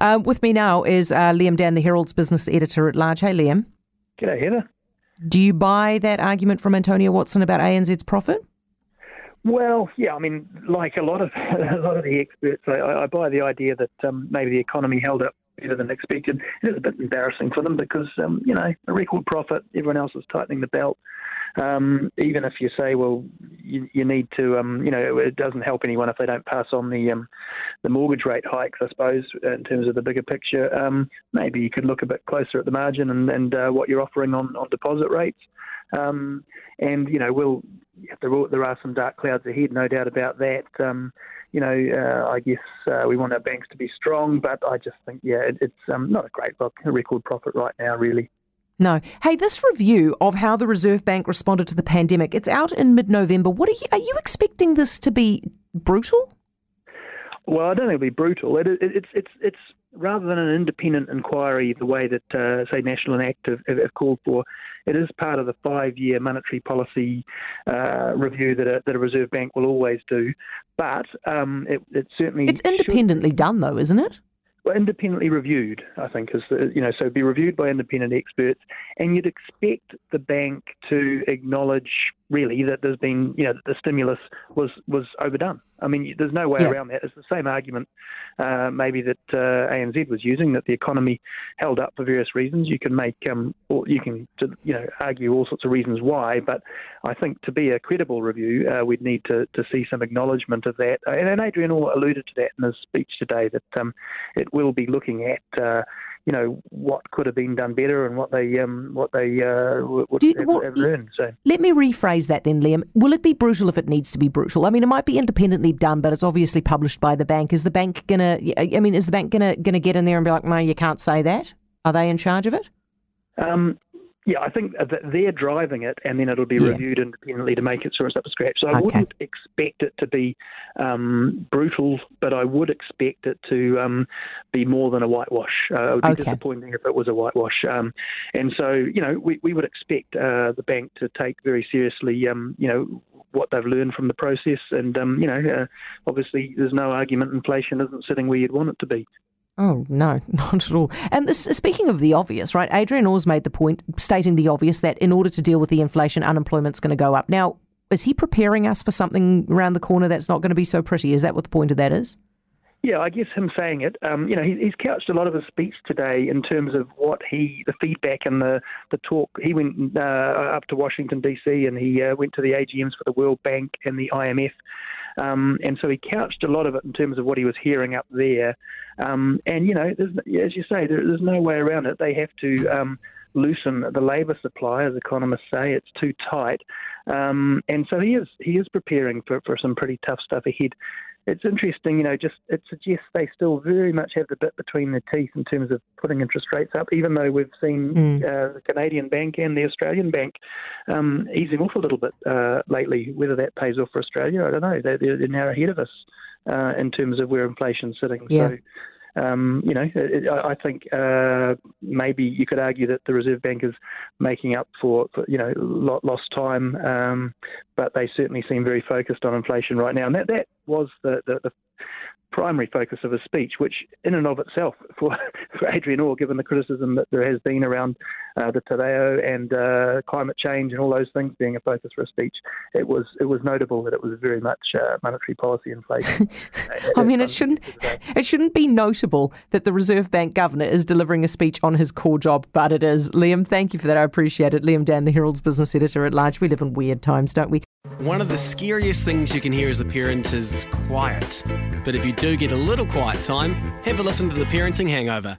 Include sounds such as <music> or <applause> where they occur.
Uh, with me now is uh, Liam Dann, the Herald's business editor at large. Hey, Liam. G'day, Heather. Do you buy that argument from Antonia Watson about ANZ's profit? Well, yeah, I mean, like a lot of <laughs> a lot of the experts, I, I buy the idea that um, maybe the economy held up better than expected. It is a bit embarrassing for them because um, you know a record profit, everyone else is tightening the belt. Um, even if you say, well, you, you need to, um, you know, it doesn't help anyone if they don't pass on the um, the mortgage rate hikes. I suppose in terms of the bigger picture, um, maybe you could look a bit closer at the margin and, and uh, what you're offering on, on deposit rates. Um, and you know, we'll there are, there are some dark clouds ahead, no doubt about that. Um, you know, uh, I guess uh, we want our banks to be strong, but I just think, yeah, it, it's um, not a great a record profit right now, really. No. Hey, this review of how the Reserve Bank responded to the pandemic, it's out in mid-November. What are you are you expecting this to be brutal? Well, I don't think it'll be brutal. It, it, it's it's it's rather than an independent inquiry, the way that uh, say National and Act have, have, called for, it is part of the five-year monetary policy uh, review that a, that a Reserve Bank will always do. But um, it, it certainly it's independently should... done, though, isn't it? Independently reviewed, I think, is the, you know, so be reviewed by independent experts, and you'd expect the bank to acknowledge really that there's been, you know, that the stimulus was was overdone. I mean, there's no way yeah. around that. It's the same argument, uh, maybe that uh, ANZ was using that the economy held up for various reasons. You can make, um, or you can, you know, argue all sorts of reasons why. But I think to be a credible review, uh, we'd need to, to see some acknowledgement of that. And, and Adrian Orr alluded to that in his speech today that um, it will be looking at uh, you know what could have been done better and what they um, what they uh, would you, have, well, have learned. So let me rephrase that then, Liam. Will it be brutal if it needs to be brutal? I mean, it might be independently done, but it's obviously published by the bank. Is the bank gonna? I mean, is the bank gonna gonna get in there and be like, "No, you can't say that"? Are they in charge of it? Um, yeah, I think that they're driving it, and then it'll be yeah. reviewed independently to make it sure it's up to scratch. So I okay. wouldn't expect it to be um, brutal, but I would expect it to um, be more than a whitewash. Uh, it would be okay. disappointing if it was a whitewash. Um, and so, you know, we, we would expect uh, the bank to take very seriously, um, you know, what they've learned from the process. And, um, you know, uh, obviously there's no argument inflation isn't sitting where you'd want it to be. Oh, no, <laughs> not at all. And this, speaking of the obvious, right, Adrian Orr's made the point, stating the obvious, that in order to deal with the inflation, unemployment's going to go up. Now, is he preparing us for something around the corner that's not going to be so pretty? Is that what the point of that is? Yeah, I guess him saying it. Um, you know, he, he's couched a lot of his speech today in terms of what he, the feedback and the the talk. He went uh, up to Washington D.C. and he uh, went to the AGMs for the World Bank and the IMF. Um, and so he couched a lot of it in terms of what he was hearing up there. Um, and, you know, as you say, there, there's no way around it. They have to um, loosen the labour supply, as economists say. It's too tight. Um, and so he is, he is preparing for, for some pretty tough stuff ahead it's interesting, you know, just it suggests they still very much have the bit between their teeth in terms of putting interest rates up, even though we've seen mm. uh, the Canadian bank and the Australian bank um, easing off a little bit uh, lately. Whether that pays off for Australia, I don't know. They're, they're now ahead of us uh, in terms of where inflation's sitting. Yeah. So um, you know, it, I think uh, maybe you could argue that the Reserve Bank is making up for, for you know lost time, um, but they certainly seem very focused on inflation right now, and that that was the, the, the primary focus of his speech, which in and of itself, <laughs> for, for Adrian Orr, given the criticism that there has been around uh, the Te Reo and uh, climate change and all those things being a focus for a speech, it was it was notable that it was very much uh, monetary policy inflation. <laughs> I mean, it shouldn't it shouldn't be notable that the Reserve Bank governor is delivering a speech on his core job, but it is. Liam, thank you for that. I appreciate it. Liam Dann, the Herald's business editor at large. We live in weird times, don't we? One of the scariest things you can hear as a parent is quiet. But if you do get a little quiet time, have a listen to The Parenting Hangover.